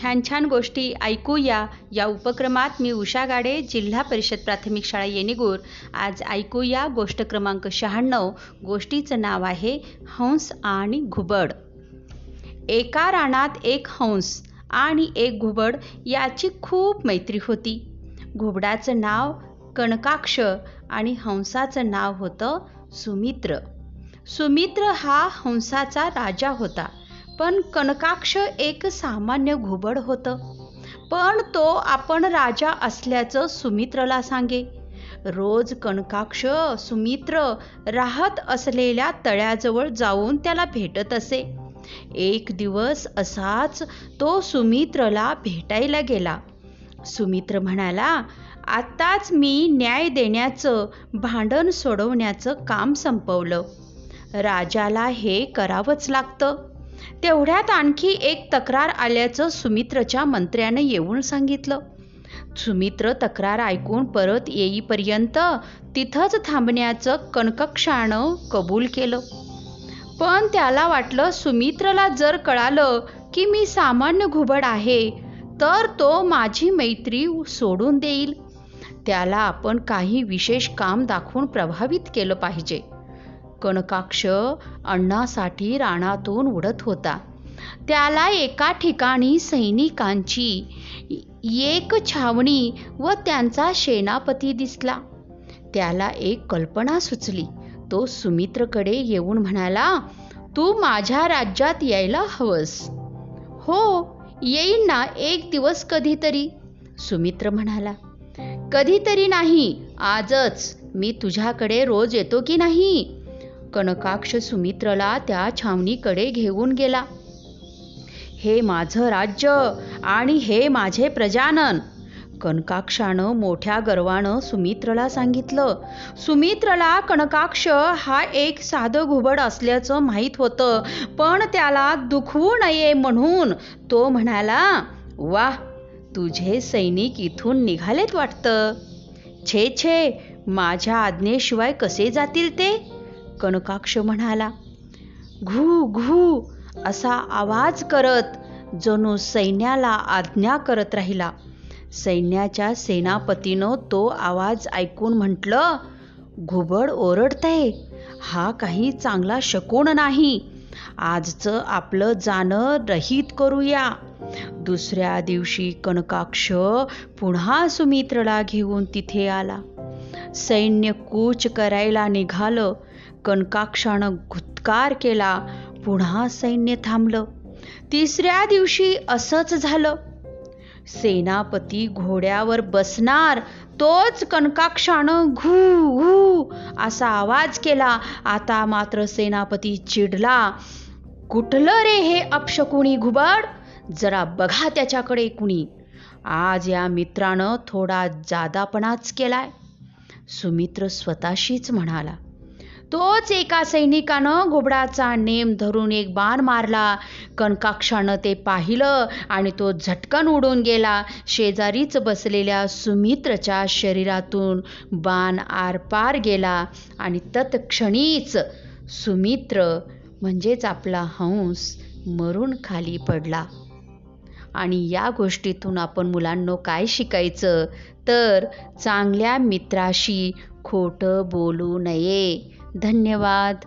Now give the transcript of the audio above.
छान छान गोष्टी ऐकूया. या उपक्रमात मी उषा गाडे जिल्हा परिषद प्राथमिक शाळा येणेगूर. आज ऐकूया गोष्ट क्रमांक शहाण्णव. गोष्टीचं नाव आहे हंस आणि घुबड. एका रानात एक हंस आणि एक घुबड याची खूप मैत्री होती. घुबडाचं नाव कणकाक्ष आणि हंसाचं नाव होतं सुमित्र. सुमित्र हा हंसाचा राजा होता. पण कनकाक्ष एक सामान्य घुबड होतं. पण तो आपण राजा असल्याचं सुमित्रला सांगे. रोज कणकाक्ष सुमित्र राहत असलेल्या तळ्याजवळ जाऊन त्याला भेटत असे. एक दिवस असाच तो सुमित्रला भेटायला गेला. सुमित्र म्हणाला आत्ताच मी न्याय देण्याचं भांडण सोडवण्याचं काम संपवलं. राजाला हे करावंच लागतं. तेवढ्यात आणखी एक तक्रार आल्याचं सुमित्रच्या मंत्र्यानं येऊन सांगितलं. सुमित्र तक्रार ऐकून परत येईपर्यंत तिथंच थांबण्याचं कणकक्षानं कबूल केलं. पण त्याला वाटलं सुमित्रला जर कळालं की मी सामान्य घुबड आहे तर तो माझी मैत्री सोडून देईल. त्याला आपण काही विशेष काम दाखवून प्रभावित केलं पाहिजे. कणकाक्ष अण्णासाठी रानातून उडत होता. त्याला एका ठिकाणी सैनिकांची एक छावणी व त्यांचा सेनापती दिसला. त्याला एक कल्पना सुचली. तो सुमित्रकडे येऊन म्हणाला तू माझ्या राज्यात यायला हवंस. हो येईन ना एक दिवस कधीतरी. सुमित्र म्हणाला कधीतरी नाही आजच. मी तुझ्याकडे रोज येतो की नाही? कनकाक्ष सुमित्रला त्या छावणीकडे घेऊन गेला. हे माझं राज्य आणि हे माझे प्रजानन कनकाक्षानं मोठ्या गर्वानं सुमित्रला सांगितलं. सुमित्रला कनकाक्ष हा एक साधं घुबड असल्याचं माहीत होतं पण त्याला दुखवू नये म्हणून तो म्हणाला वा तुझे सैनिक इथून निघालेत वाटतं. छे छे माझ्या आज्ञेशिवाय कसे जातील ते? कनकाक्ष म्हणाला. घू घू असा आवाज करत जणू सैन्याला आज्ञा करत राहिला. सैन्याच्या सेनापतीनं तो आवाज ऐकून म्हटलं घुबड ओरडतंय. हा काही चांगला शकून नाही. आजचं आपलं जाणं रहित करूया. दुसऱ्या दिवशी कनकाक्ष पुन्हा सुमित्रला घेऊन तिथे आला. सैन्य कूच करायला निघालं. कनकाक्षानं घुतकार केला पुन्हा सैन्य थांबलं. तिसऱ्या दिवशी असंच झालं. सेनापती घोड्यावर बसणार तोच कनकाक्षानं घू घू असा आवाज केला. आता मात्र सेनापती चिडला. कुठलं रे हे अपशकुणी घुबड? जरा बघा त्याच्याकडे कुणी. आज या मित्रानं थोडा जादापणाच केलाय. सुमित्र स्वतःशीच म्हणाला. तोच एका सैनिकानं घुबडाचा नेम धरून एक बाण मारला. कणकाक्षानं ते पाहिलं आणि तो झटकन उडून गेला. शेजारीच बसलेल्या सुमित्रच्या शरीरातून बाण आरपार गेला आणि तत्क्षणीच सुमित्र म्हणजेच आपला हंस मरून खाली पडला. आणि या गोष्टीतून आपण मुलांनो काय शिकायचं? तर चांगल्या मित्राशी खोटं बोलू नये. धन्यवाद.